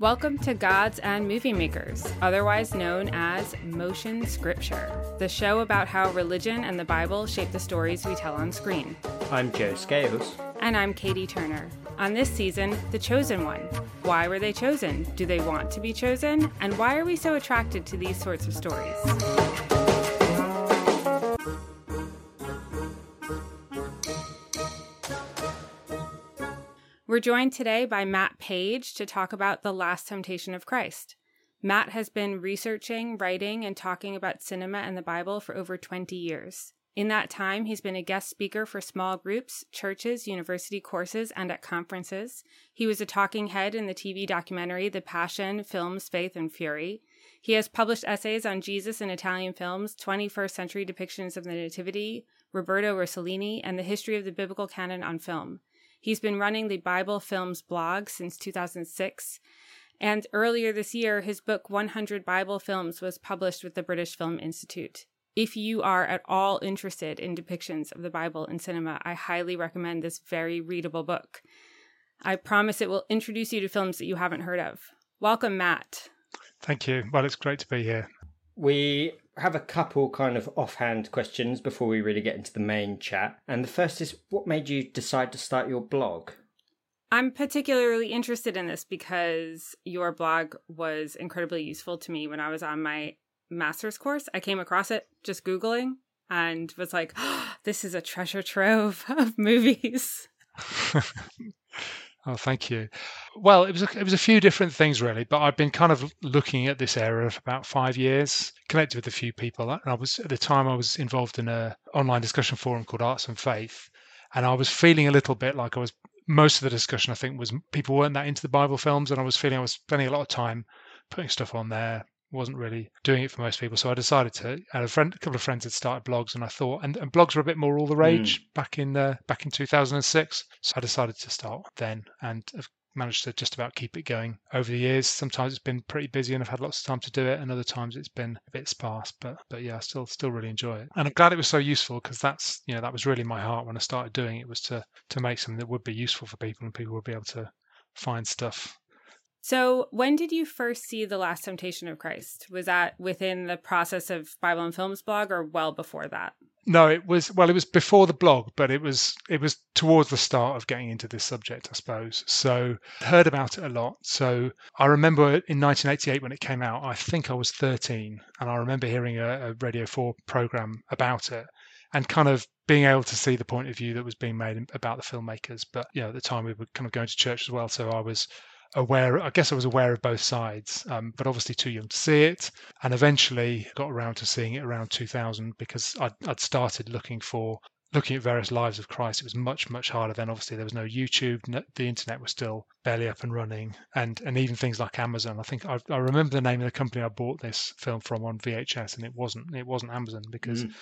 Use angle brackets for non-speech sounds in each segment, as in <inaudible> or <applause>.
Welcome to Gods and Movie Makers, otherwise known as Motion Scripture, the show about how religion and the Bible shape the stories we tell on screen. I'm Joe Scales. And I'm Katie Turner. On this season, The Chosen One. Why were they chosen? Do they want to be chosen? And why are we so attracted to these sorts of stories? We're joined today by Matt Page to talk about The Last Temptation of Christ. Matt has been researching, writing, and talking about cinema and the Bible for over 20 years. In that time, he's been a guest speaker for small groups, churches, university courses, and at conferences. He was a talking head in the TV documentary The Passion Films, Faith, and Fury. He has published essays on Jesus in Italian films, 21st century depictions of the Nativity, Roberto Rossellini, and the history of the biblical canon on film. He's been running the Bible Films blog since 2006. And earlier this year, his book 100 Bible Films was published with the British Film Institute. If you are at all interested in depictions of the Bible in cinema, I highly recommend this very readable book. I promise it will introduce you to films that you haven't heard of. Welcome, Matt. Thank you. Well, it's great to be here. We have a couple kind of offhand questions before we really get into the main chat. And the first is what made you decide to start your blog? I'm particularly interested in this because your blog was incredibly useful to me when I was on my master's course. I came across it just Googling and was like, oh, <gasps> this is a treasure trove <laughs> of movies. <laughs> Oh, thank you. Well, it was a, it was a few different things really, but I've been kind of looking at this area for about five years, connected with a few people. And I was at the time I was involved in a online discussion forum called Arts and Faith, and I was feeling a little bit like I was. Most of the discussion, I think, was people weren't that into the Bible films, and I was feeling I was spending a lot of time putting stuff on there, wasn't really doing it for most people. So I decided to. And a friend, a couple of friends had started blogs, and I thought, and, and blogs were a bit more all the rage mm. back in uh, back in 2006. So I decided to start then, and I've managed to just about keep it going over the years. Sometimes it's been pretty busy, and I've had lots of time to do it, and other times it's been a bit sparse. But but yeah, I still still really enjoy it, and I'm glad it was so useful because that's you know that was really my heart when I started doing it was to to make something that would be useful for people, and people would be able to find stuff so, when did you first see The Last Temptation of Christ? Was that within the process of Bible and Films blog or well before that? No, it was well, it was before the blog, but it was it was towards the start of getting into this subject, I suppose. So, heard about it a lot. So, I remember in 1988 when it came out, I think I was 13, and I remember hearing a, a Radio 4 program about it and kind of being able to see the point of view that was being made about the filmmakers. But you know, at the time we were kind of going to church as well, so I was aware i guess i was aware of both sides um, but obviously too young to see it. And eventually got around to seeing it around 2000 because I'd, I'd, started looking for looking at various lives of christ. It was much much harder then. Obviously there was no youtube the internet was still barely up and running. And and even things like amazon. I think i, I remember the name of the company i bought this film from on vhs and it wasn't it wasn't amazon because mm.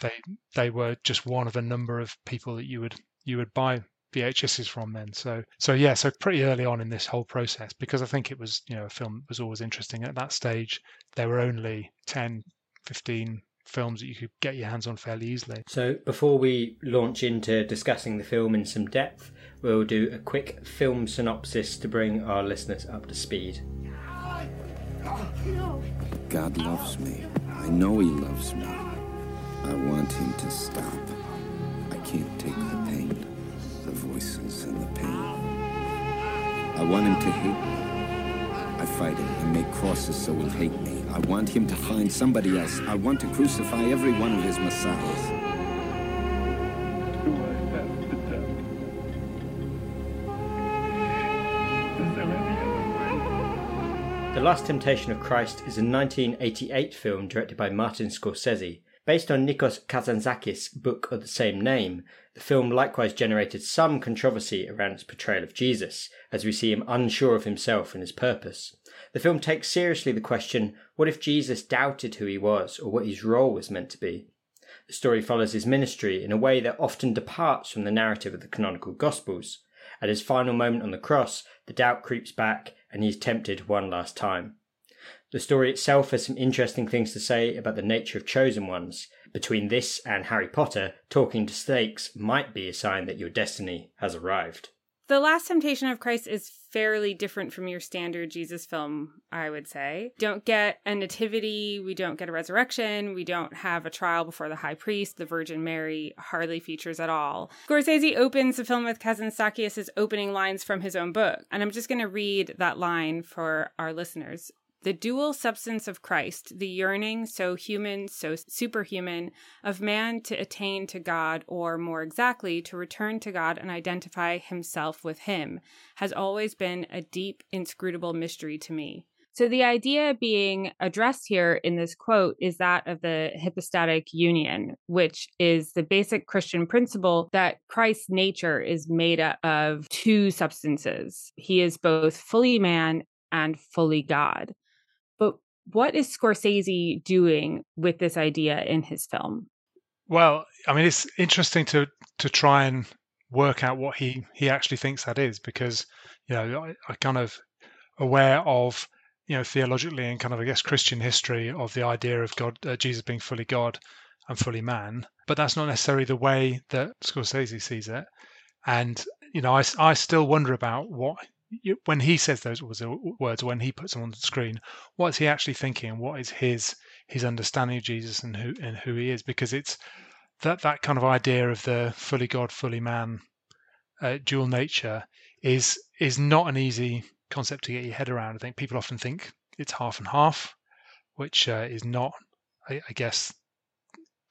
they they were just one of a number of people that you would you would buy VHSs from then. So so yeah, so pretty early on in this whole process because I think it was you know a film was always interesting at that stage. There were only 10, 15 films that you could get your hands on fairly easily. So before we launch into discussing the film in some depth, we'll do a quick film synopsis to bring our listeners up to speed. God loves me. I know he loves me. I want him to stop. I can't take the voices and the pain. I want him to hate me. I fight him and make crosses so he'll hate me. I want him to find somebody else. I want to crucify every one of his messiahs. The Last Temptation of Christ is a 1988 film directed by Martin Scorsese Based on Nikos Kazantzakis' book of the same name, the film likewise generated some controversy around its portrayal of Jesus, as we see him unsure of himself and his purpose. The film takes seriously the question what if Jesus doubted who he was or what his role was meant to be? The story follows his ministry in a way that often departs from the narrative of the canonical Gospels. At his final moment on the cross, the doubt creeps back and he is tempted one last time. The story itself has some interesting things to say about the nature of chosen ones. Between this and Harry Potter, talking to snakes might be a sign that your destiny has arrived. The Last Temptation of Christ is fairly different from your standard Jesus film, I would say. Don't get a nativity, we don't get a resurrection, we don't have a trial before the high priest, the Virgin Mary hardly features at all. Scorsese opens the film with Kazantzakis' opening lines from his own book, and I'm just going to read that line for our listeners. The dual substance of Christ, the yearning, so human, so superhuman, of man to attain to God, or more exactly, to return to God and identify himself with Him, has always been a deep, inscrutable mystery to me. So, the idea being addressed here in this quote is that of the hypostatic union, which is the basic Christian principle that Christ's nature is made up of two substances. He is both fully man and fully God. What is Scorsese doing with this idea in his film? Well, I mean, it's interesting to to try and work out what he he actually thinks that is, because you know I, I kind of aware of you know theologically and kind of I guess Christian history of the idea of God, uh, Jesus being fully God and fully man, but that's not necessarily the way that Scorsese sees it. And you know, I, I still wonder about what when he says those words, when he puts them on the screen, what's he actually thinking, and what is his his understanding of Jesus and who and who he is? Because it's that that kind of idea of the fully God, fully man, uh, dual nature is is not an easy concept to get your head around. I think people often think it's half and half, which uh, is not, I, I guess,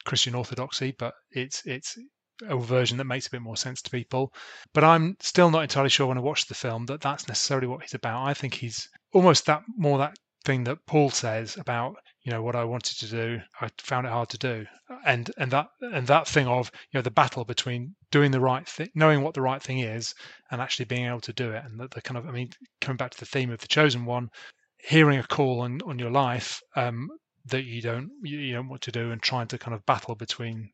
Christian orthodoxy, but it's it's a version that makes a bit more sense to people. But I'm still not entirely sure when I watch the film that that's necessarily what he's about. I think he's almost that more that thing that Paul says about you know what I wanted to do, I found it hard to do, and and that and that thing of you know the battle between doing the right thing, knowing what the right thing is, and actually being able to do it, and the, the kind of I mean coming back to the theme of the chosen one, hearing a call on on your life um, that you don't you, you don't want to do, and trying to kind of battle between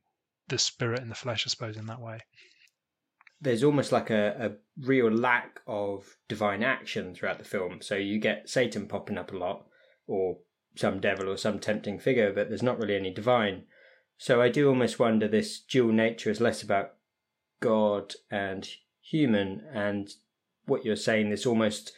the spirit and the flesh, I suppose, in that way. There's almost like a, a real lack of divine action throughout the film. So you get Satan popping up a lot, or some devil or some tempting figure, but there's not really any divine. So I do almost wonder this dual nature is less about God and human, and what you're saying, this almost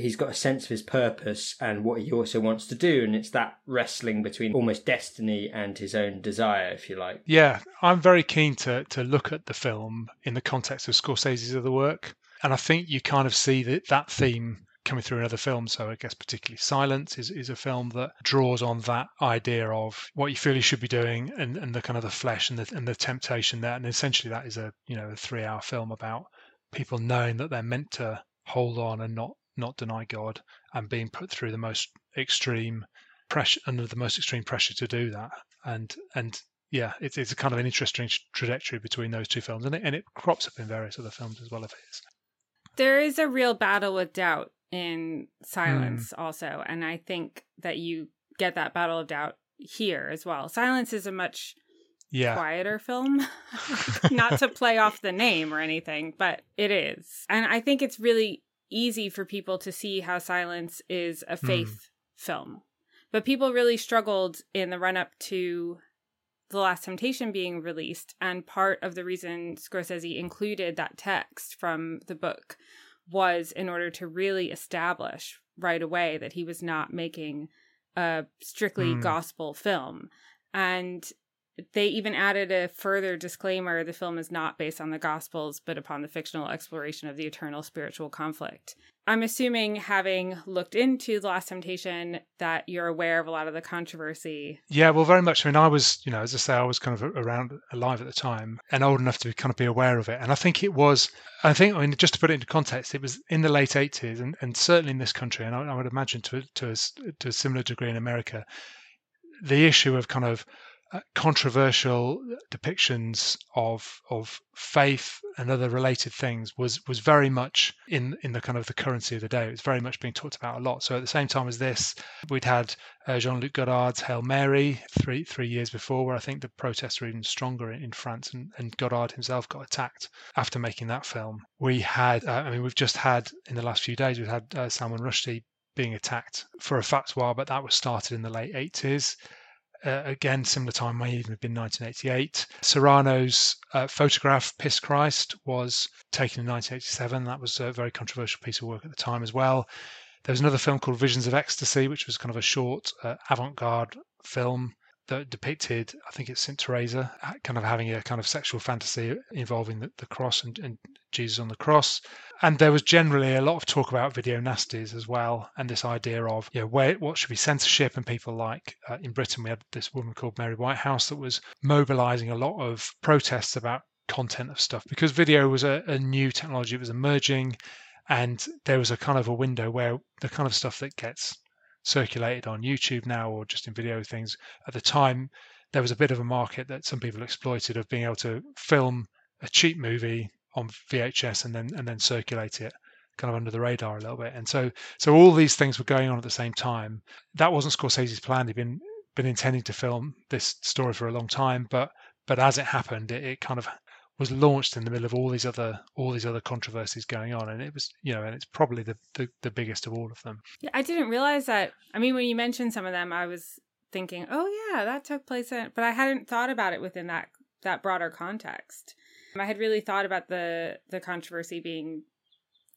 he's got a sense of his purpose and what he also wants to do and it's that wrestling between almost destiny and his own desire if you like. Yeah i'm very keen to to look at the film in the context of scorsese's other work and i think you kind of see that that theme coming through in other films so i guess particularly silence is, is a film that draws on that idea of what you feel you should be doing and, and the kind of the flesh and the, and the temptation there and essentially that is a you know a three hour film about people knowing that they're meant to hold on and not not deny God and being put through the most extreme pressure under the most extreme pressure to do that. And and yeah, it's it's a kind of an interesting trajectory between those two films, and it and it crops up in various other films as well of his. There is a real battle with doubt in Silence, mm. also, and I think that you get that battle of doubt here as well. Silence is a much yeah. quieter film. <laughs> <laughs> Not to play off the name or anything, but it is. And I think it's really easy for people to see how Silence is a hmm. faith mm. film. But people really struggled in the run up to The Last Temptation being released. And part of the reason Scorsese included that text from the book was in order to really establish right away that he was not making a strictly mm. gospel film. And they even added a further disclaimer the film is not based on the Gospels, but upon the fictional exploration of the eternal spiritual conflict. I'm assuming, having looked into The Last Temptation, that you're aware of a lot of the controversy. Yeah, well, very much. I mean, I was, you know, as I say, I was kind of around alive at the time and old enough to kind of be aware of it. And I think it was, I think, I mean, just to put it into context, it was in the late 80s and, and certainly in this country, and I, I would imagine to, to, a, to a similar degree in America, the issue of kind of uh, controversial depictions of of faith and other related things was was very much in in the kind of the currency of the day. It was very much being talked about a lot. So at the same time as this, we'd had uh, Jean-Luc Godard's Hail Mary three three years before, where I think the protests were even stronger in, in France, and, and Godard himself got attacked after making that film. We had, uh, I mean, we've just had in the last few days, we've had uh, Salman Rushdie being attacked for a fatwa, but that was started in the late 80s uh, again, similar time, may even have been 1988. Serrano's uh, photograph, Piss Christ, was taken in 1987. That was a very controversial piece of work at the time as well. There was another film called Visions of Ecstasy, which was kind of a short uh, avant garde film that depicted, I think it's St. Teresa, kind of having a kind of sexual fantasy involving the, the cross and, and, Jesus on the cross. And there was generally a lot of talk about video nasties as well, and this idea of you know where what should be censorship and people like uh, in Britain we had this woman called Mary Whitehouse that was mobilising a lot of protests about content of stuff because video was a, a new technology, it was emerging, and there was a kind of a window where the kind of stuff that gets circulated on YouTube now or just in video things. At the time, there was a bit of a market that some people exploited of being able to film a cheap movie on VHS and then and then circulate it kind of under the radar a little bit. And so so all these things were going on at the same time. That wasn't Scorsese's plan. He'd been been intending to film this story for a long time, but but as it happened, it, it kind of was launched in the middle of all these other all these other controversies going on and it was you know and it's probably the, the, the biggest of all of them yeah i didn't realize that i mean when you mentioned some of them i was thinking oh yeah that took place in but i hadn't thought about it within that that broader context i had really thought about the the controversy being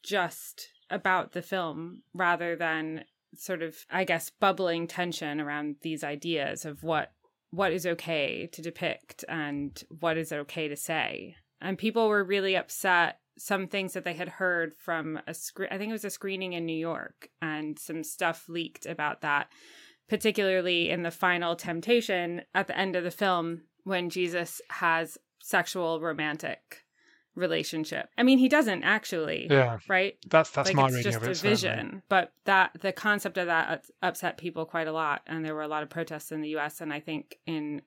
just about the film rather than sort of i guess bubbling tension around these ideas of what what is okay to depict and what is okay to say. And people were really upset. Some things that they had heard from a screen, I think it was a screening in New York, and some stuff leaked about that, particularly in the final temptation at the end of the film when Jesus has sexual romantic relationship. I mean, he doesn't actually. Yeah. Right. That's that's like my it's reading just of it. a vision, but that the concept of that upset people quite a lot, and there were a lot of protests in the U.S. and I think in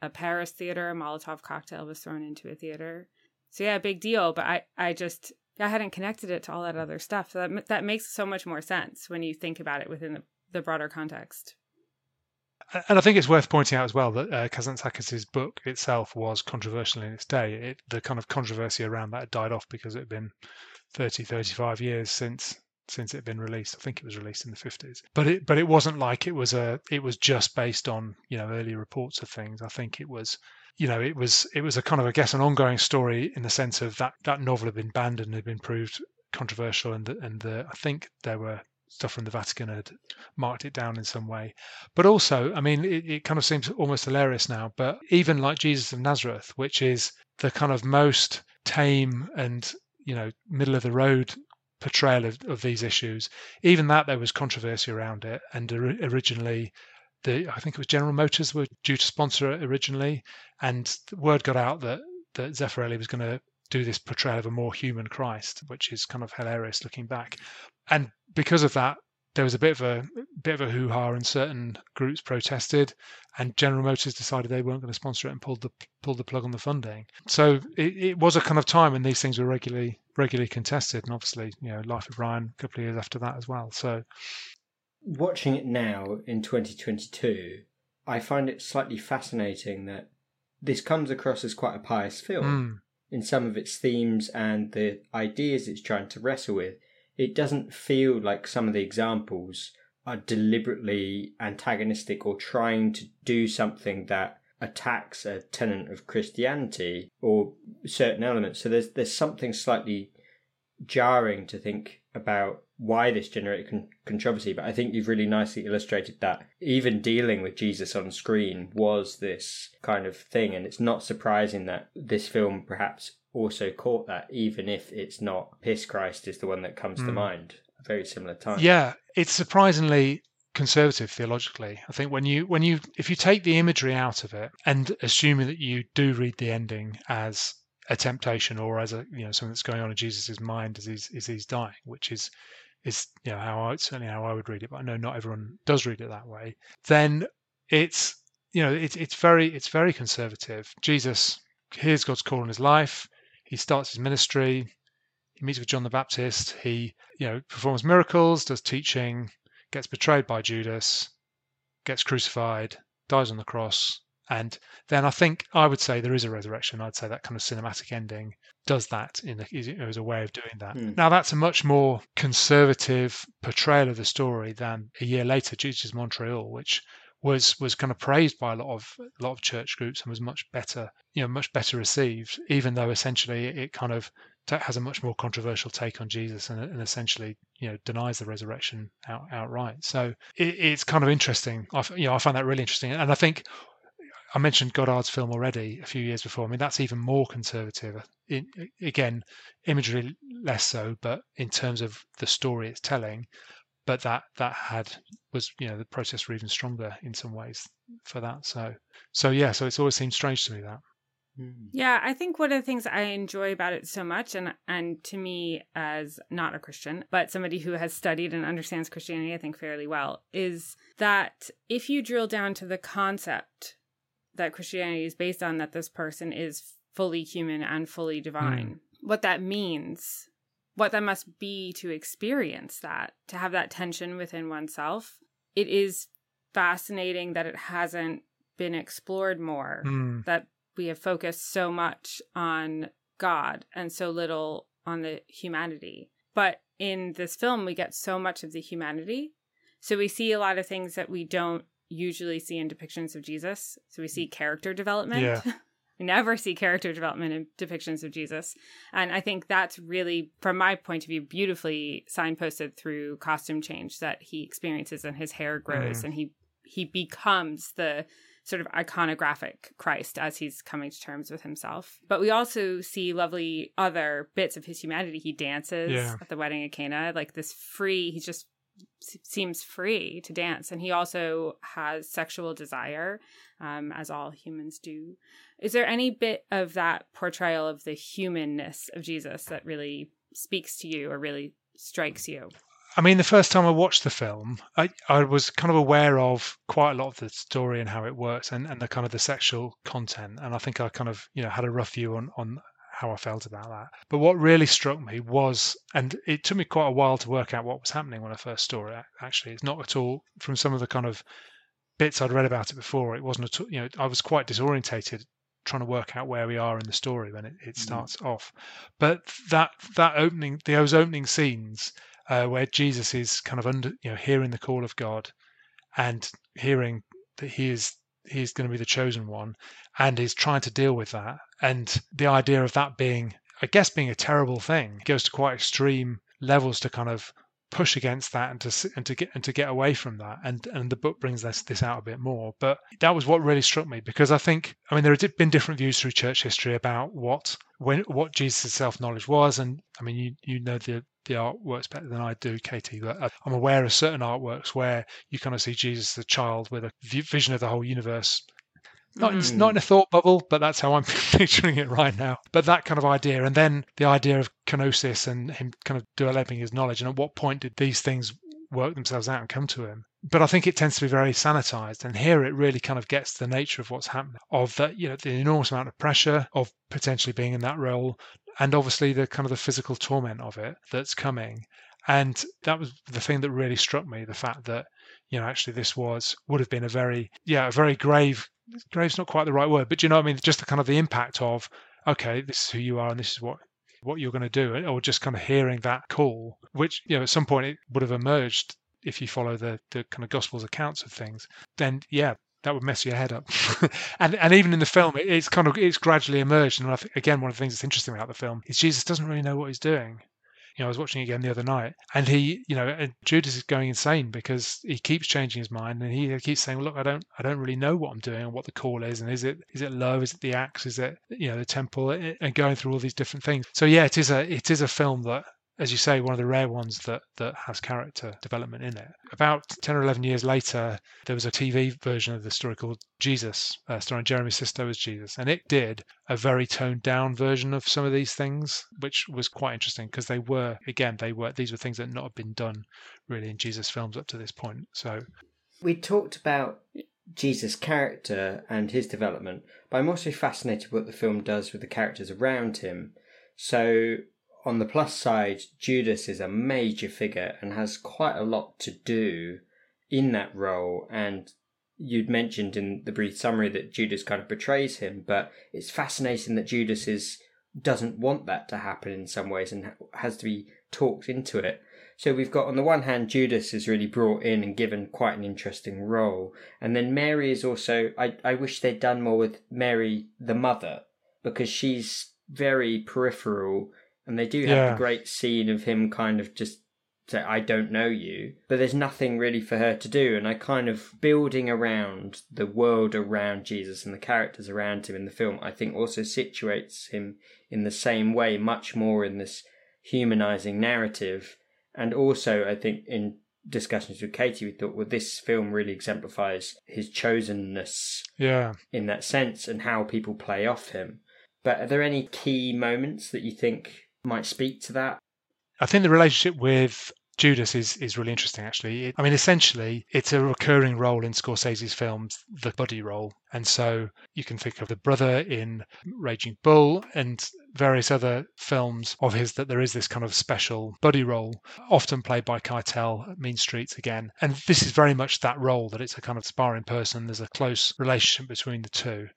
a Paris theater, a Molotov cocktail was thrown into a theater. So yeah, big deal. But I I just I hadn't connected it to all that other stuff. So that that makes so much more sense when you think about it within the, the broader context and I think it's worth pointing out as well that uh, Kazantzakis' book itself was controversial in its day. It, the kind of controversy around that had died off because it had been 30, 35 years since since it had been released. I think it was released in the 50s. But it but it wasn't like it was a it was just based on, you know, early reports of things. I think it was you know, it was it was a kind of I guess an ongoing story in the sense of that that novel had been banned and had been proved controversial and and the, I think there were stuff from the Vatican had marked it down in some way. But also, I mean, it, it kind of seems almost hilarious now, but even like Jesus of Nazareth, which is the kind of most tame and, you know, middle of the road portrayal of, of these issues, even that there was controversy around it. And originally, the I think it was General Motors were due to sponsor it originally, and word got out that that Zeffirelli was going to do this portrayal of a more human Christ, which is kind of hilarious looking back. And because of that, there was a bit of a bit of a hoo ha, and certain groups protested, and General Motors decided they weren't going to sponsor it and pulled the pulled the plug on the funding. So it, it was a kind of time when these things were regularly regularly contested, and obviously, you know, Life of Brian a couple of years after that as well. So watching it now in 2022, I find it slightly fascinating that this comes across as quite a pious film. mm, in some of its themes and the ideas it's trying to wrestle with, it doesn't feel like some of the examples are deliberately antagonistic or trying to do something that attacks a tenet of Christianity or certain elements. So there's there's something slightly jarring to think about why this generated con- controversy, but I think you've really nicely illustrated that even dealing with Jesus on screen was this kind of thing, and it's not surprising that this film perhaps also caught that, even if it's not Piss Christ is the one that comes mm. to hmm. mind. A very similar time. Yeah, it's surprisingly conservative theologically. I think when you when you if you take the imagery out of it and assuming that you do read the ending as a temptation or as a you know something that's going on in Jesus' mind as he's as he's dying, which is is you know how I certainly how I would read it, but I know not everyone does read it that way. Then it's you know it's it's very it's very conservative. Jesus hears God's call in his life. He starts his ministry. He meets with John the Baptist. He you know performs miracles, does teaching, gets betrayed by Judas, gets crucified, dies on the cross, and then I think I would say there is a resurrection. I'd say that kind of cinematic ending does that in a, as a way of doing that. Mm. Now that's a much more conservative portrayal of the story than a year later, Jesus Montreal, which was was kind of praised by a lot of a lot of church groups and was much better, you know, much better received, even though essentially it kind of has a much more controversial take on Jesus and, and essentially, you know, denies the resurrection out, outright. So it, it's kind of interesting. I, you know, I find that really interesting, and I think I mentioned Godard's film already a few years before. I mean, that's even more conservative. In, again, imagery less so, but in terms of the story it's telling, but that that had was you know the protests were even stronger in some ways for that. So so yeah, so it's always seemed strange to me that. Hmm. Yeah, I think one of the things I enjoy about it so much, and and to me as not a Christian, but somebody who has studied and understands Christianity, I think fairly well, is that if you drill down to the concept that Christianity is based on, that this person is fully human and fully divine, mm. what that means what that must be to experience that, to have that tension within oneself. It is fascinating that it hasn't been explored more, mm. that we have focused so much on God and so little on the humanity. But in this film, we get so much of the humanity. So we see a lot of things that we don't usually see in depictions of Jesus. So we see character development. Yeah. <laughs> We never see character development in depictions of Jesus. And I think that's really, from my point of view, beautifully signposted through costume change that he experiences and his hair grows mm. and he he becomes the sort of iconographic Christ as he's coming to terms with himself. But we also see lovely other bits of his humanity. He dances yeah. at the wedding of Cana, like this free, he's just seems free to dance. And he also has sexual desire um, as all humans do. Is there any bit of that portrayal of the humanness of jesus that really speaks to you or really strikes you? I mean, the first time I watched the film, I, I was kind of aware of quite a lot of the story and how it works and, and the kind of the sexual content. And I think I kind of, you know, had a rough view on, on how I felt about that. But what really struck me was, and it took me quite a while to work out what was happening when I first saw it. Actually, it's not at all from some of the kind of bits I'd read about it before. It wasn't at all, you know, I was quite disorientated trying to work out where we are in the story when it, it mm. starts mm. off. But that that opening, those opening scenes uh, where Jesus is kind of under, you know, hearing the call of God and hearing that he is he's going to be the chosen one and is trying to deal with that. And the idea of that being, I guess, being a terrible thing goes to quite extreme levels to kind of push against that and to and to get and to get away from that and and the book brings this this out a bit more but that was what really struck me because i think i mean there have been different views through church history about what when what jesus' self-knowledge was and i mean you you know the the artworks better than I do, Katie. But I'm aware of certain artworks where you kind of see Jesus the child with a vision of the whole universe. Not, mm. in, not in a thought bubble, but that's how I'm <laughs> picturing it right now. But that kind of idea, and then the idea of kenosis and him kind of developing his knowledge, and at what point did these things work themselves out and come to him? But I think it tends to be very sanitized, and here it really kind of gets to the nature of what's happening, of that you know the enormous amount of pressure of potentially being in that role, and obviously the kind of the physical torment of it that's coming. And that was the thing that really struck me: the fact that you know actually this was would have been a very yeah a very grave grave's not quite the right word, but you know what I mean? Just the kind of the impact of okay, this is who you are and this is what what you're going to do, or just kind of hearing that call, which you know at some point it would have emerged if you follow the the kind of gospel's accounts of things. Then yeah, that would mess your head up. <laughs> and and even in the film, it, it's kind of it's gradually emerged. And I think, again, one of the things that's interesting about the film is Jesus doesn't really know what he's doing. You know, I was watching it again the other night, and he, you know, Judas is going insane because he keeps changing his mind, and he keeps saying, "Look, I don't, I don't really know what I'm doing and what the call is, and is it, is it love, is it the axe, is it, you know, the temple, and going through all these different things." So yeah, it is a, it is a film that as you say, one of the rare ones that that has character development in it. About ten or eleven years later, there was a TV version of the story called Jesus, uh, starring Jeremy Sisto as Jesus, and it did a very toned down version of some of these things, which was quite interesting because they were again they were these were things that not have been done really in Jesus films up to this point. So we talked about Jesus' character and his development, but I'm also fascinated what the film does with the characters around him. So on the plus side, Judas is a major figure and has quite a lot to do in that role. And you'd mentioned in the brief summary that Judas kind of betrays him, but it's fascinating that Judas is doesn't want that to happen in some ways and has to be talked into it. So we've got on the one hand Judas is really brought in and given quite an interesting role, and then Mary is also. I I wish they'd done more with Mary the mother because she's very peripheral, and they do have Yeah. the great scene of him kind of just say I don't know you, but there's nothing really for her to do, and I kind of building around the world around Jesus and the characters around him in the film. I think also situates him in the same way, much more in this humanizing narrative. And also, I think in discussions with Katie, we thought, well, this film really exemplifies his chosenness Yeah. in that sense and how people play off him. But are there any key moments that you think might speak to that? I think the relationship with Judas is is really interesting. Actually, It- I mean, essentially, it's a recurring role in Scorsese's films, the buddy role, and so you can think of the brother in Raging Bull and various other films of his that there is this kind of special buddy role, often played by Keitel, Mean Streets again, and this is very much that role that it's a kind of sparring person. There's a close relationship between the two,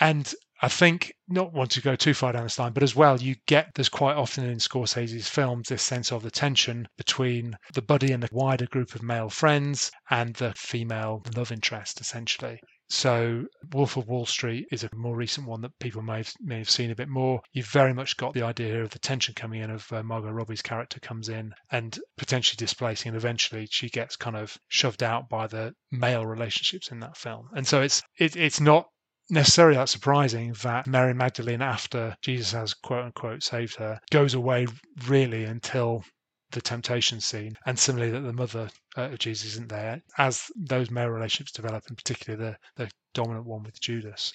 and I think not want to go too far down this line, but as well, you get there's quite often in Scorsese's films this sense of the tension between the buddy and the wider group of male friends and the female love interest, essentially. So, Wolf of Wall Street is a more recent one that people may have, may have seen a bit more. You've very much got the idea of the tension coming in of uh, Margot Robbie's character comes in and potentially displacing, and eventually she gets kind of shoved out by the male relationships in that film. And so it's it, it's not necessarily that surprising that Mary Magdalene, after Jesus has quote unquote saved her, goes away really until the temptation scene, and similarly that the mother uh, of Jesus isn't there as those male relationships develop, and particularly the, the dominant one with Judas.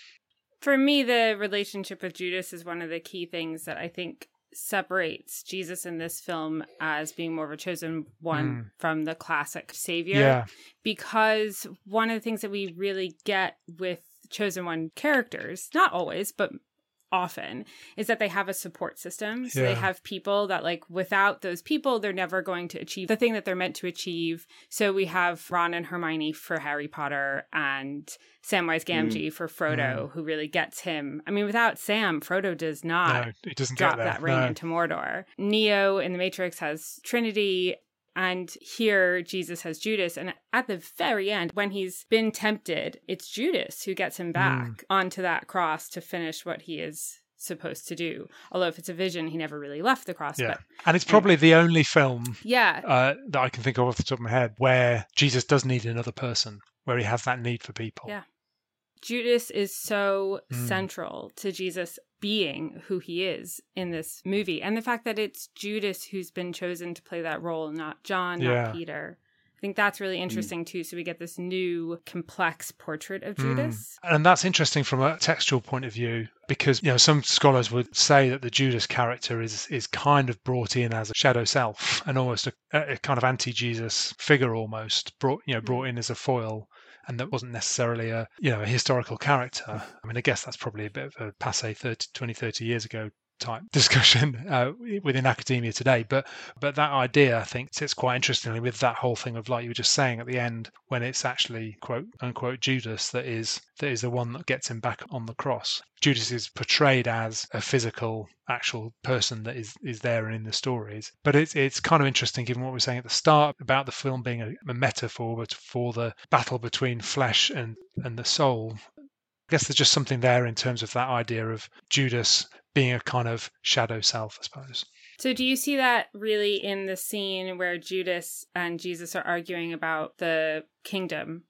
For me, the relationship with Judas is one of the key things that I think separates Jesus in this film as being more of a chosen one Mm. from the classic savior. Yeah, Because one of the things that we really get with chosen one characters, not always, but often, is that they have a support system. So they have people that, like, without those people, they're never going to achieve the thing that they're meant to achieve. So we have Ron and Hermione for Harry Potter and Samwise Gamgee for Frodo, who really gets him. I mean, without Sam, Frodo does not no, it doesn't drop that ring no. into Mordor. Neo in the Matrix has Trinity, and here Jesus has Judas. And at the very end, when he's been tempted, it's Judas who gets him back Mm. onto that cross to finish what he is supposed to do. Although if it's a vision, he never really left the cross. Yeah, But and it's probably the only film yeah, uh, that I can think of off the top of my head where Jesus does need another person, where he has that need for people. Yeah. Judas is so Mm. central to Jesus being who he is in this movie. And the fact that it's Judas who's been chosen to play that role, not John, Yeah. not Peter. I think that's really interesting too. So we get this new complex portrait of Mm. Judas. And that's interesting from a textual point of view because you know some scholars would say that the Judas character is is kind of brought in as a shadow self and almost a, a kind of anti-Jesus figure almost brought you know brought in as a foil and that wasn't necessarily a you know a historical character. I mean I guess that's probably a bit of a passe 30, 20 30 years ago type <laughs> discussion uh, within academia today but but that idea i think sits quite interestingly with that whole thing of like you were just saying at the end when it's actually quote unquote judas that is that is the one that gets him back on the cross. Judas is portrayed as a physical actual person that is is there and in the stories. But it's it's kind of interesting given what we were saying at the start about the film being a, a metaphor for the battle between flesh and and the soul. I guess there's just something there in terms of that idea of Judas being a kind of shadow self, I suppose. So do you see that really in the scene where Judas and Jesus are arguing about the kingdom?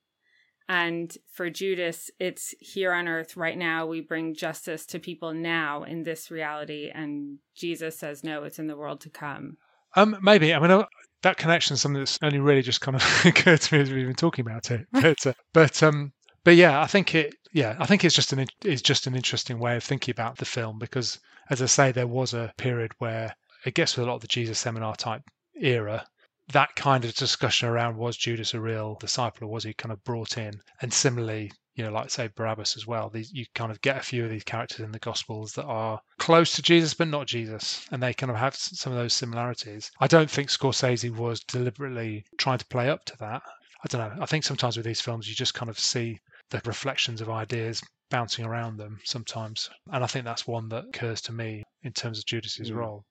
And for Judas, it's here on earth right now. We bring justice to people now in this reality. And Jesus says, no, it's in the world to come. Um, maybe. I mean, uh, that connection is something that's only really just kind of <laughs> occurred to me as we've been talking about it. <laughs> But, uh, but, um, but yeah, I think it. Yeah, I think it's just an it's just an interesting way of thinking about the film because, as I say, there was a period where I guess with a lot of the Jesus seminar type era, that kind of discussion around was Judas a real disciple or was he kind of brought in? And similarly, you know, like say Barabbas as well. These you kind of get a few of these characters in the Gospels that are close to Jesus but not Jesus, and they kind of have some of those similarities. I don't think Scorsese was deliberately trying to play up to that. I don't know. I think sometimes with these films, you just kind of see the reflections of ideas bouncing around them sometimes, and I think that's one that occurs to me in terms of Judas's Mm. role.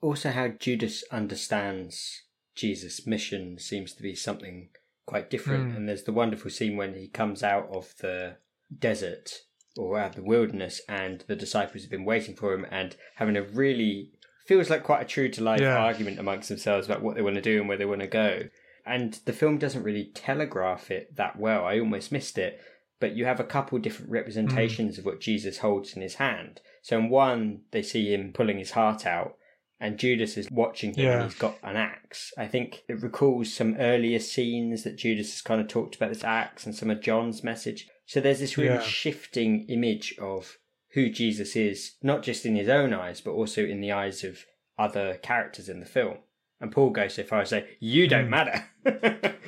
Also, how Judas understands Jesus' mission seems to be something quite different. Mm. And there's the wonderful scene when he comes out of the desert or out of the wilderness, and the disciples have been waiting for him and having a really feels like quite a true to life Yeah. argument amongst themselves about what they want to do and where they want to go. And the film doesn't really telegraph it that well. I almost missed it. But you have a couple different representations of what Jesus holds in his hand. So in one, they see him pulling his heart out, and Judas is watching him Yeah. and he's got an axe. I think it recalls some earlier scenes that Judas has kind of talked about this axe and some of John's message. So there's this really Yeah. shifting image of who Jesus is, not just in his own eyes, but also in the eyes of other characters in the film. And Paul goes so far as to say, You don't Hmm. matter. <laughs>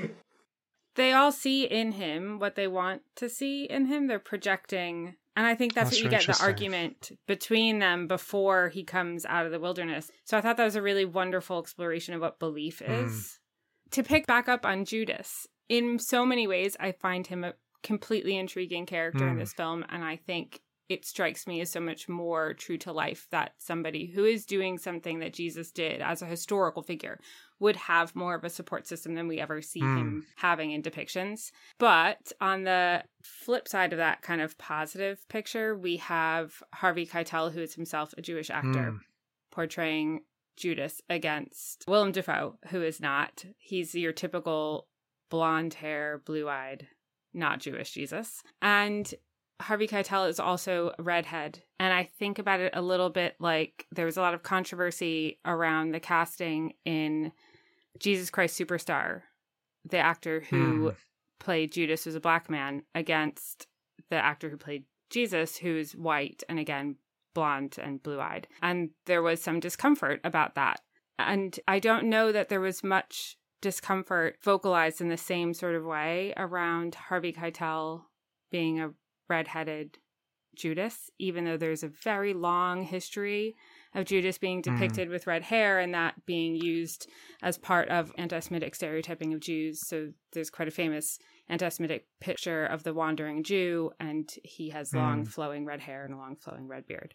They all see in him what they want to see in him. They're projecting. And I think that's, That's what you get the argument between them before he comes out of the wilderness. So I thought that was a really wonderful exploration of what belief Mm. is. To pick back up on Judas, in so many ways, I find him a completely intriguing character in Mm. this film. And I think it strikes me as so much more true to life that somebody who is doing something that Jesus did as a historical figure would have more of a support system than we ever see Mm. him having in depictions. But on the flip side of that kind of positive picture, we have Harvey Keitel, who is himself a Jewish actor, Mm. portraying Judas against Willem Dafoe, who is not. He's your typical blonde hair, blue eyed, not Jewish Jesus. And Harvey Keitel is also a redhead. And I think about it a little bit like there was a lot of controversy around the casting in Jesus Christ Superstar, the actor who Hmm. played Judas was a black man against the actor who played Jesus, who's white and again blonde and blue eyed. And there was some discomfort about that. And I don't know that there was much discomfort vocalized in the same sort of way around Harvey Keitel being a redheaded Judas, even though there's a very long history of Judas being depicted with red hair and that being used as part of anti Semitic stereotyping of Jews. So there's quite a famous anti Semitic picture of the wandering Jew, and he has long Mm. flowing red hair and a long flowing red beard.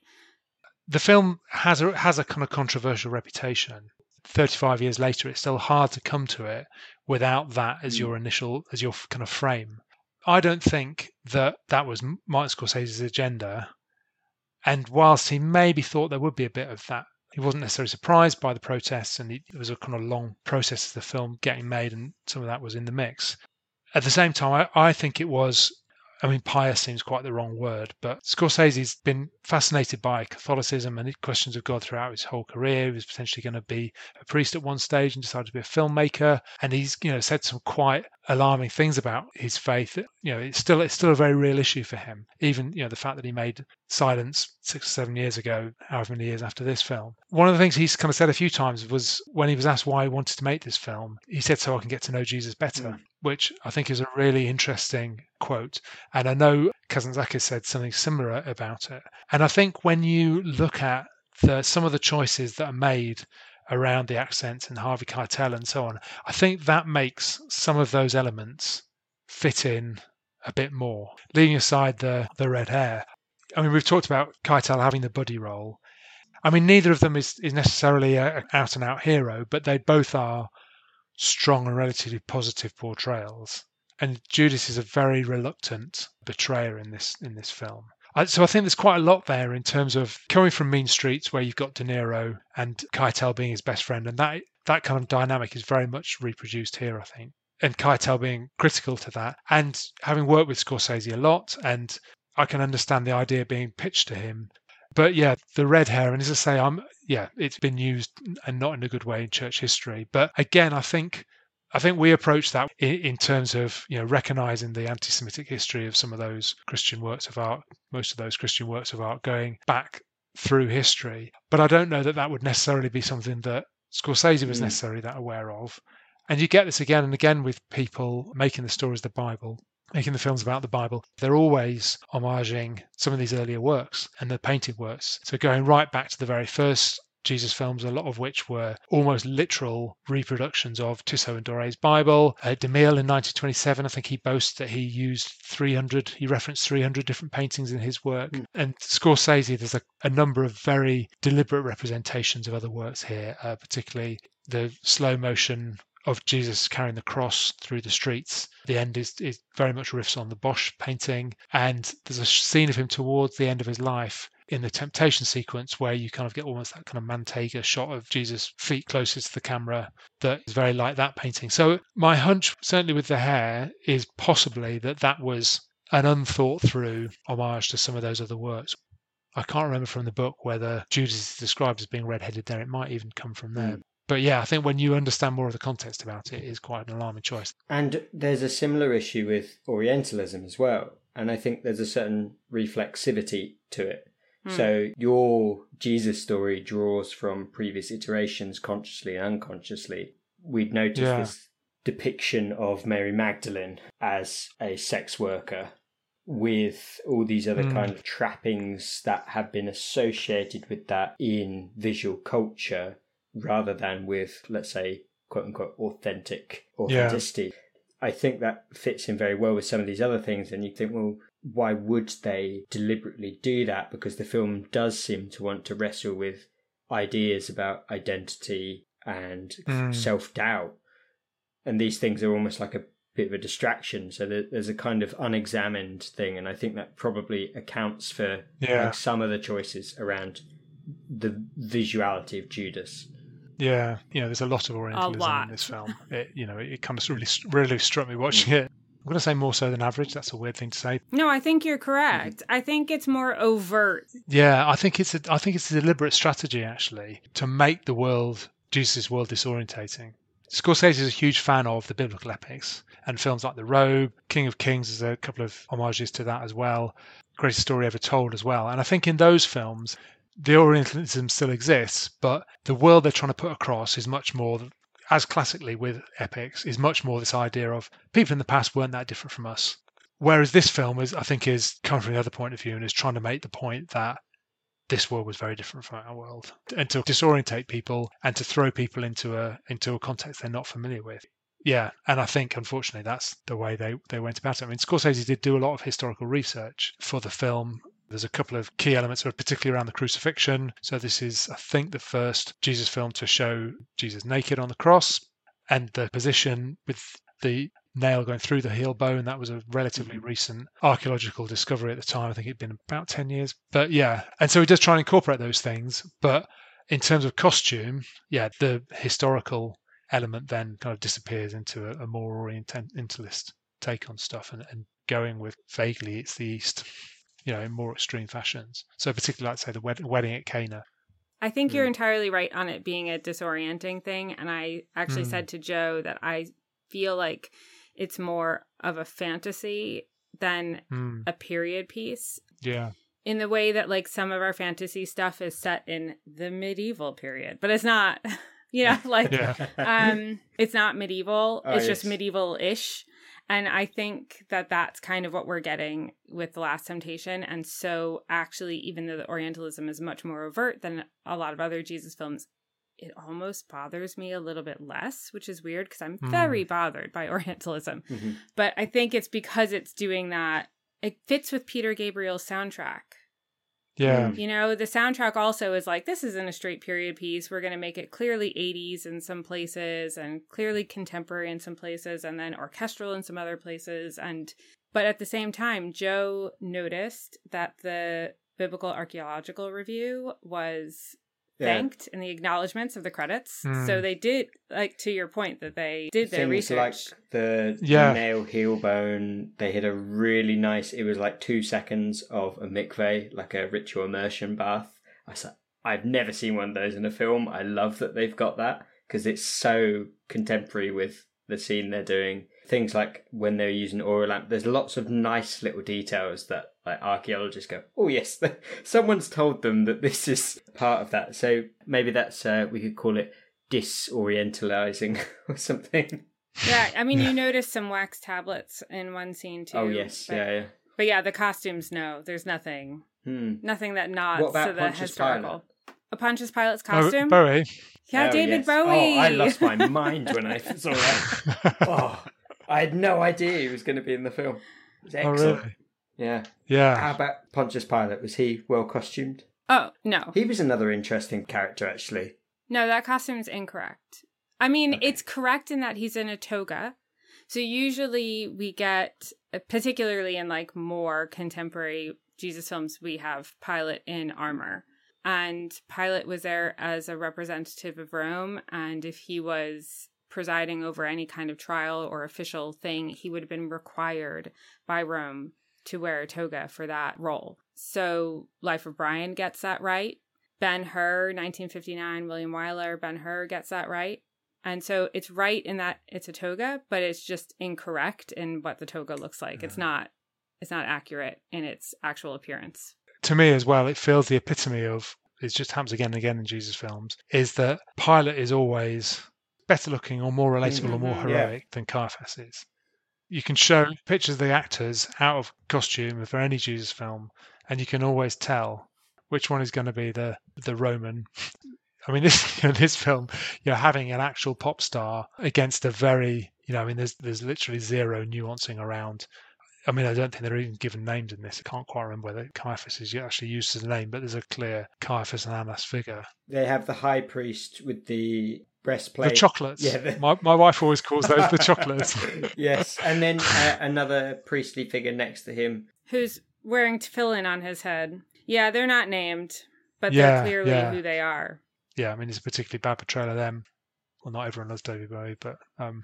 the film has a has a kind of controversial reputation. Thirty five years later, it's still hard to come to it without that as Mm. your initial as your kind of frame. I don't think that that was Martin Scorsese's agenda. And whilst he maybe thought there would be a bit of that, he wasn't necessarily surprised by the protests, and it was a kind of long process of the film getting made, and some of that was in the mix. At the same time, I, I think it was I mean, pious seems quite the wrong word, but Scorsese's been fascinated by Catholicism and questions of God throughout his whole career. He was potentially going to be a priest at one stage and decided to be a filmmaker. And he's, you know, said some quite alarming things about his faith. You know, it's still it's still a very real issue for him. Even, you know, the fact that he made Silence six or seven years ago, however many years after this film. One of the things he's kind of said a few times was when he was asked why he wanted to make this film, he said, "So I can get to know Jesus better." Mm. Which I think is a really interesting quote. And I know Kazantzakis said something similar about it. And I think when you look at the, some of the choices that are made around the accents and Harvey Keitel and so on, I think that makes some of those elements fit in a bit more. Leaving aside the the red hair, I mean, we've talked about Keitel having the buddy role. I mean, neither of them is, is necessarily an out and out hero, but they both are strong and relatively positive portrayals. And Judas is a very reluctant betrayer in this in this film. So I think there's quite a lot there in terms of coming from Mean Streets, where you've got De Niro and Keitel being his best friend, and that that kind of dynamic is very much reproduced here, I think. And Keitel being critical to that, and having worked with Scorsese a lot, and I can understand the idea being pitched to him. But yeah, the red hair, and as I say, I'm yeah, it's been used and not in a good way in church history. But again, I think I think we approach that in, in terms of you know recognizing the anti-Semitic history of some of those Christian works of art, most of those Christian works of art going back through history. But I don't know that that would necessarily be something that Scorsese was Mm. necessarily that aware of. And you get this again and again with people making the stories of the Bible, making the films about the Bible. They're always homaging some of these earlier works and the painted works. So going right back to the very first Jesus films, a lot of which were almost literal reproductions of Tissot and Dore's Bible. Uh, DeMille in 1927, I think he boasts that he used 300, he referenced 300 different paintings in his work. Mm. And Scorsese, there's a, a number of very deliberate representations of other works here, uh, particularly the slow motion of Jesus carrying the cross through the streets. The end is, is very much riffs on the Bosch painting. And there's a scene of him towards the end of his life in the temptation sequence where you kind of get almost that kind of Mantegna shot of Jesus' feet closest to the camera that is very like that painting. So my hunch, certainly with the hair, is possibly that that was an unthought through homage to some of those other works. I can't remember from the book whether Judas is described as being red-headed there. It might even come from there. Mm. But yeah, I think when you understand more of the context about it, it is quite an alarming choice. And there's a similar issue with Orientalism as well. And I think there's a certain reflexivity to it. Hmm. So your Jesus story draws from previous iterations consciously and unconsciously. We'd noticed Yeah. this depiction of Mary Magdalene as a sex worker with all these other Mm. kind of trappings that have been associated with that in visual culture rather than with, let's say, quote unquote, authentic authenticity. I think that fits in very well with some of these other things. And you think, well, why would they deliberately do that? Because the film does seem to want to wrestle with ideas about identity and Mm. self doubt. And these things are almost like a bit of a distraction. So there's a kind of unexamined thing. And I think that probably accounts for Yeah. like, some of the choices around the visuality of Judas. Yeah, you know, there's a lot of Orientalism lot. in this film. <laughs> It, you know, it kind of really, really struck me watching mm. it. I'm going to say more so than average. That's a weird thing to say. No, I think you're mm-hmm. correct. I think it's more overt. Yeah, I think it's a, I think it's a deliberate strategy actually to make the world Jesus' world disorientating. Scorsese is a huge fan of the biblical epics and films like The Robe, King of Kings. There's a couple of homages to that as well. Greatest story ever told as well. And I think in those films, the Orientalism still exists, but the world they're trying to put across is much more, as classically with epics, is much more this idea of people in the past weren't that different from us. Whereas this film is, I think, is coming from the other point of view and is trying to make the point that this world was very different from our world, and to disorientate people and to throw people into a into a context they're not familiar with. Yeah, and I think unfortunately that's the way they they went about it. I mean, Scorsese did do a lot of historical research for the film. There's a couple of key elements, particularly around the crucifixion. So this is, I think, the first Jesus film to show Jesus naked on the cross, and the position with the nail going through the heel bone. That was a relatively mm-hmm. recent archaeological discovery at the time. I think it'd been about 10 years. But yeah, and so he does try and incorporate those things. But in terms of costume, yeah, the historical element then kind of disappears into a, a more orientalist take on stuff and, and going with vaguely it's the East, you know, in more extreme fashions. So particularly, like say, the wed- wedding at Cana. I think you're Mm. entirely right on it being a disorienting thing. And I actually Mm. said to Joe that I feel like it's more of a fantasy than Mm, a period piece yeah. in the way that like some of our fantasy stuff is set in the medieval period, but it's not, <laughs> you know, <laughs> like Yeah. um it's not medieval <laughs> Oh, it's just medieval-ish and i think that that's kind of what we're getting with the last temptation and so actually even though the orientalism is much more overt than a lot of other jesus films it almost bothers me a little bit less which is weird because i'm Hmm. very bothered by <laughs> orientalism Mhm. but i think it's because it's doing that it fits with peter gabriel's soundtrack Yeah. You know, the soundtrack also is like, this isn't a straight period piece. We're going to make it clearly 80s in some places and clearly contemporary in some places and then orchestral in some other places. And, but at the same time, Joe noticed that the Biblical Archaeological Review was Yeah. thanked in the acknowledgments of the credits. Hmm. So they did, like, to your point, that they did their Things research. like the Yeah. nail heel bone, they had a really nice. It was like two seconds of a mikveh, like a ritual immersion bath. I was like, I've never seen one of those in a film. I love that they've got that because it's so contemporary with the scene they're doing. Things like when they're using oil lamp. There's lots of nice little details that like archaeologists go, oh yes, <laughs> someone's told them that this is part of that. So maybe that's uh, we could call it disorientalizing <laughs> or something. yeah, I mean, you <laughs> noticed some wax tablets in one scene too. Oh yes, but, yeah, yeah. But yeah, the costumes, no, there's nothing. Hmm. Nothing that nods What about to the Pontius historical. A Pontius Pilate's Bo- costume? Bowie. yeah, Oh, David yes. Bowie. Oh, I lost my mind when I saw that. Oh, I had no idea he was going to be in the film. It was Oh, really? Yeah. Yeah. How about Pontius Pilate? Was he well costumed? Oh, no. He was another interesting character, actually. No, that costume's incorrect. I mean, Okay. it's correct in that he's in a toga. So usually we get, uh, particularly in like more contemporary Jesus films, we have Pilate in armor. And Pilate was there as a representative of Rome. And if he was presiding over any kind of trial or official thing, he would have been required by Rome to wear a toga for that role. So Life of Brian gets that right. Ben Hur, 1959, William Wyler, Ben Hur gets that right. And so it's right in that it's a toga, but it's just incorrect in what the toga looks like. It's mm. not it's not accurate in its actual appearance. to me as well, it feels the epitome of it just happens again and again in Jesus films is that Pilate is always better looking or more mm, relatable or more. Mm, yeah. heroic than Caiaphas is. You can show pictures of the actors out of costume for any Jesus film, and you can always tell which one is going to be the the Roman. I mean, <laughs> this you know, this film, you're having an actual pop star against a very, you know, I mean, there's there's literally zero nuancing around I mean, I don't think they're even given names in this. I can't quite remember whether Caiaphas is actually used as a name, but there's a clear Caiaphas and Annas figure. They have the high priest with the breastplate. The chocolates. Yeah, the- My, my wife always calls those the <laughs> chocolates. yes, and then <laughs> uh, another priestly figure next to him. Who's wearing tefillin on his head. Yeah, they're not named, but Yeah, they're clearly yeah. who they are. yeah, I mean, it's a particularly bad portrayal of them. Well, not everyone loves David Bowie, but um,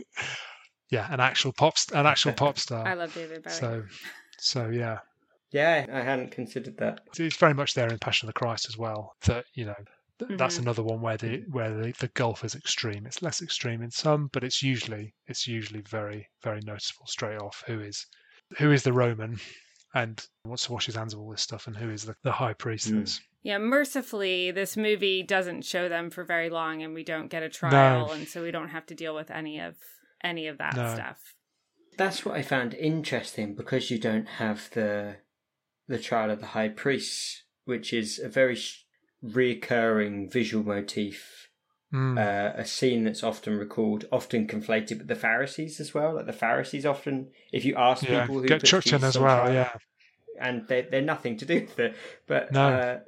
<laughs> yeah, an actual pop, st- an actual pop star. I love David Bowie. So, so yeah, Yeah, I hadn't considered that. it's very much there in Passion of the Christ as well. That you know, th- that's another one where the where the, the gulf is extreme. It's less extreme in some, but it's usually it's usually very very noticeable straight off who is who is the Roman and wants to wash his hands of all this stuff, and who is the, the high priest. Mm. Yeah, mercifully, this movie doesn't show them for very long, and we don't get a trial, and so we don't have to deal with any of any of that No. stuff. That's what I found interesting because you don't have the the trial of the high priests, which is a very sh- reoccurring visual motif. Mm. Uh, a scene that's often recalled, often conflated with the Pharisees as well. Like the Pharisees often, if you ask yeah, people who get put chucked in as well. Yeah, and they they're nothing to do with it. But No. uh,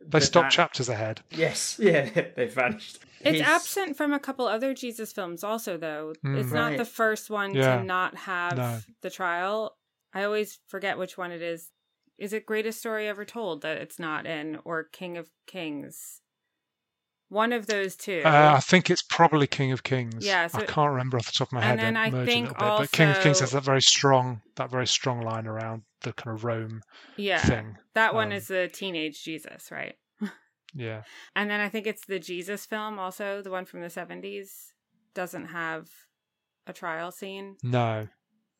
they stop that- chapters ahead. Yes, <laughs> yeah, they've vanished. It's His- absent from a couple other Jesus films, also. Though Mm. it's not Right. the first one Yeah. to not have No. the trial. I always forget which one it is. Is it Greatest Story Ever Told that it's not in, or King of Kings? One of those two. Uh, I think it's probably King of Kings. Yeah, so- I can't remember off the top of my head. And then I think bit, but King of Kings also- has that very strong, that very strong line around the kind of Rome yeah, thing. that one Um, is the teenage Jesus, right? <laughs> Yeah, And then I think it's the Jesus film, also the one from the seventies, doesn't have a trial scene. no,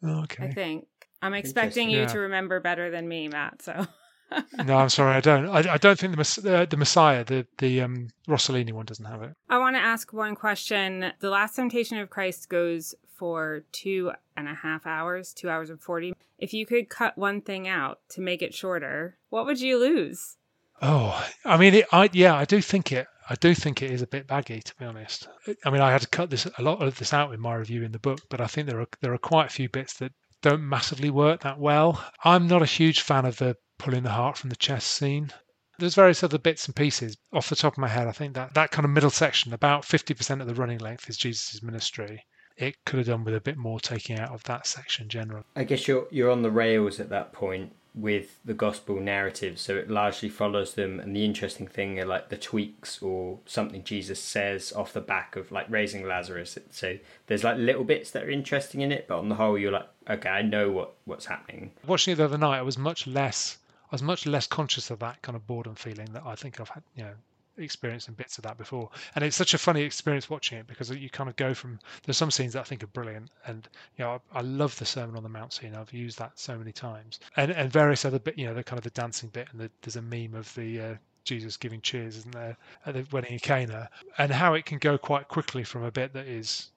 oh, I think I'm expecting you Yeah. to remember better than me, Matt. So <laughs> no, I'm sorry, I don't. I, I don't think the uh, the Messiah, the the um, Rossellini one, doesn't have it. I want to ask one question. The Last Temptation of Christ goes for two and a half hours, two hours and 40. If you could cut one thing out to make it shorter, what would you lose? Oh, I mean, it, I yeah, I do think it. I do think it is a bit baggy, to be honest. I mean, I had to cut this a lot of this out in my review in the book, but I think there are there are quite a few bits that don't massively work that well. I'm not a huge fan of the pulling the heart from the chest scene. There's various other bits and pieces. Off the top of my head, I think that that kind of middle section, about 50% of the running length, is Jesus' ministry. It could have done with a bit more taking out of that section generally. I guess you're you're on the rails at that point with the gospel narrative, so it largely follows them. And the interesting thing are like the tweaks or something Jesus says off the back of like raising Lazarus. So there's like little bits that are interesting in it, but on the whole, you're like, okay, I know what what's happening. watching it the other night, I was much less I was much less conscious of that kind of boredom feeling that I think I've had, you know, experienced in bits of that before. And it's such a funny experience watching it because you kind of go from there's some scenes that I think are brilliant, and you know I, I love the Sermon on the Mount scene. I've used that so many times, and and various other bit, you know, the kind of the dancing bit, and the, there's a meme of the. Uh, Jesus giving cheers, isn't there, at the wedding in Cana, and how it can go quite quickly from a bit that is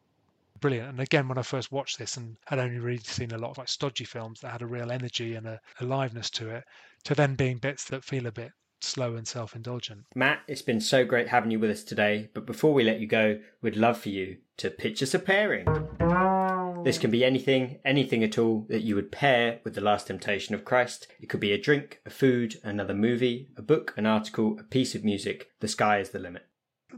brilliant. And again, when I first watched this and had only really seen a lot of like stodgy films that had a real energy and a aliveness to it, to then being bits that feel a bit slow and self-indulgent. Matt, it's been so great having you with us today. But before we let you go, we'd love for you to pitch us a pairing. This can be anything, anything at all that you would pair with The Last Temptation of Christ. It could be a drink, a food, another movie, a book, an article, a piece of music. The sky is the limit.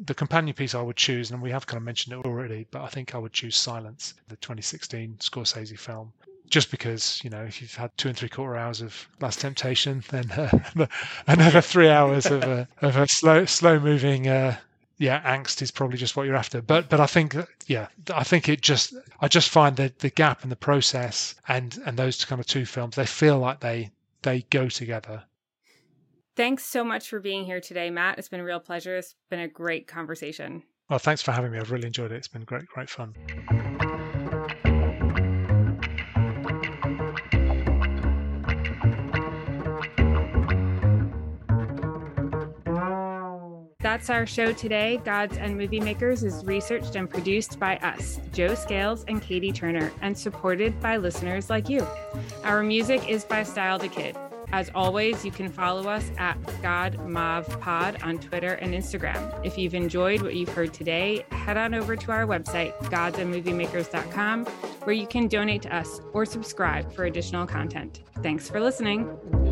the companion piece I would choose, and we have kind of mentioned it already, but I think I would choose Silence, the 2016 Scorsese film. Just because, you know, if you've had two and three quarter hours of Last Temptation, then uh, <laughs> another three hours of a, of a slow, slow moving, uh, yeah, angst is probably just what you're after. But but I think yeah, I think it just I just find that the gap in the process and and those kind of two films they feel like they they go together. Thanks so much for being here today, Matt. It's been a real pleasure. It's been a great conversation. Well, thanks for having me. I've really enjoyed it. It's been great, great fun. That's our show today. Gods and Movie Makers is researched and produced by us, Joe Scales and Katie Turner, and supported by listeners like you. Our music is by Style the Kid. As always, you can follow us at GodMavPod on Twitter and Instagram. If you've enjoyed what you've heard today, head on over to our website, godsandmoviemakers.com, where you can donate to us or subscribe for additional content. Thanks for listening.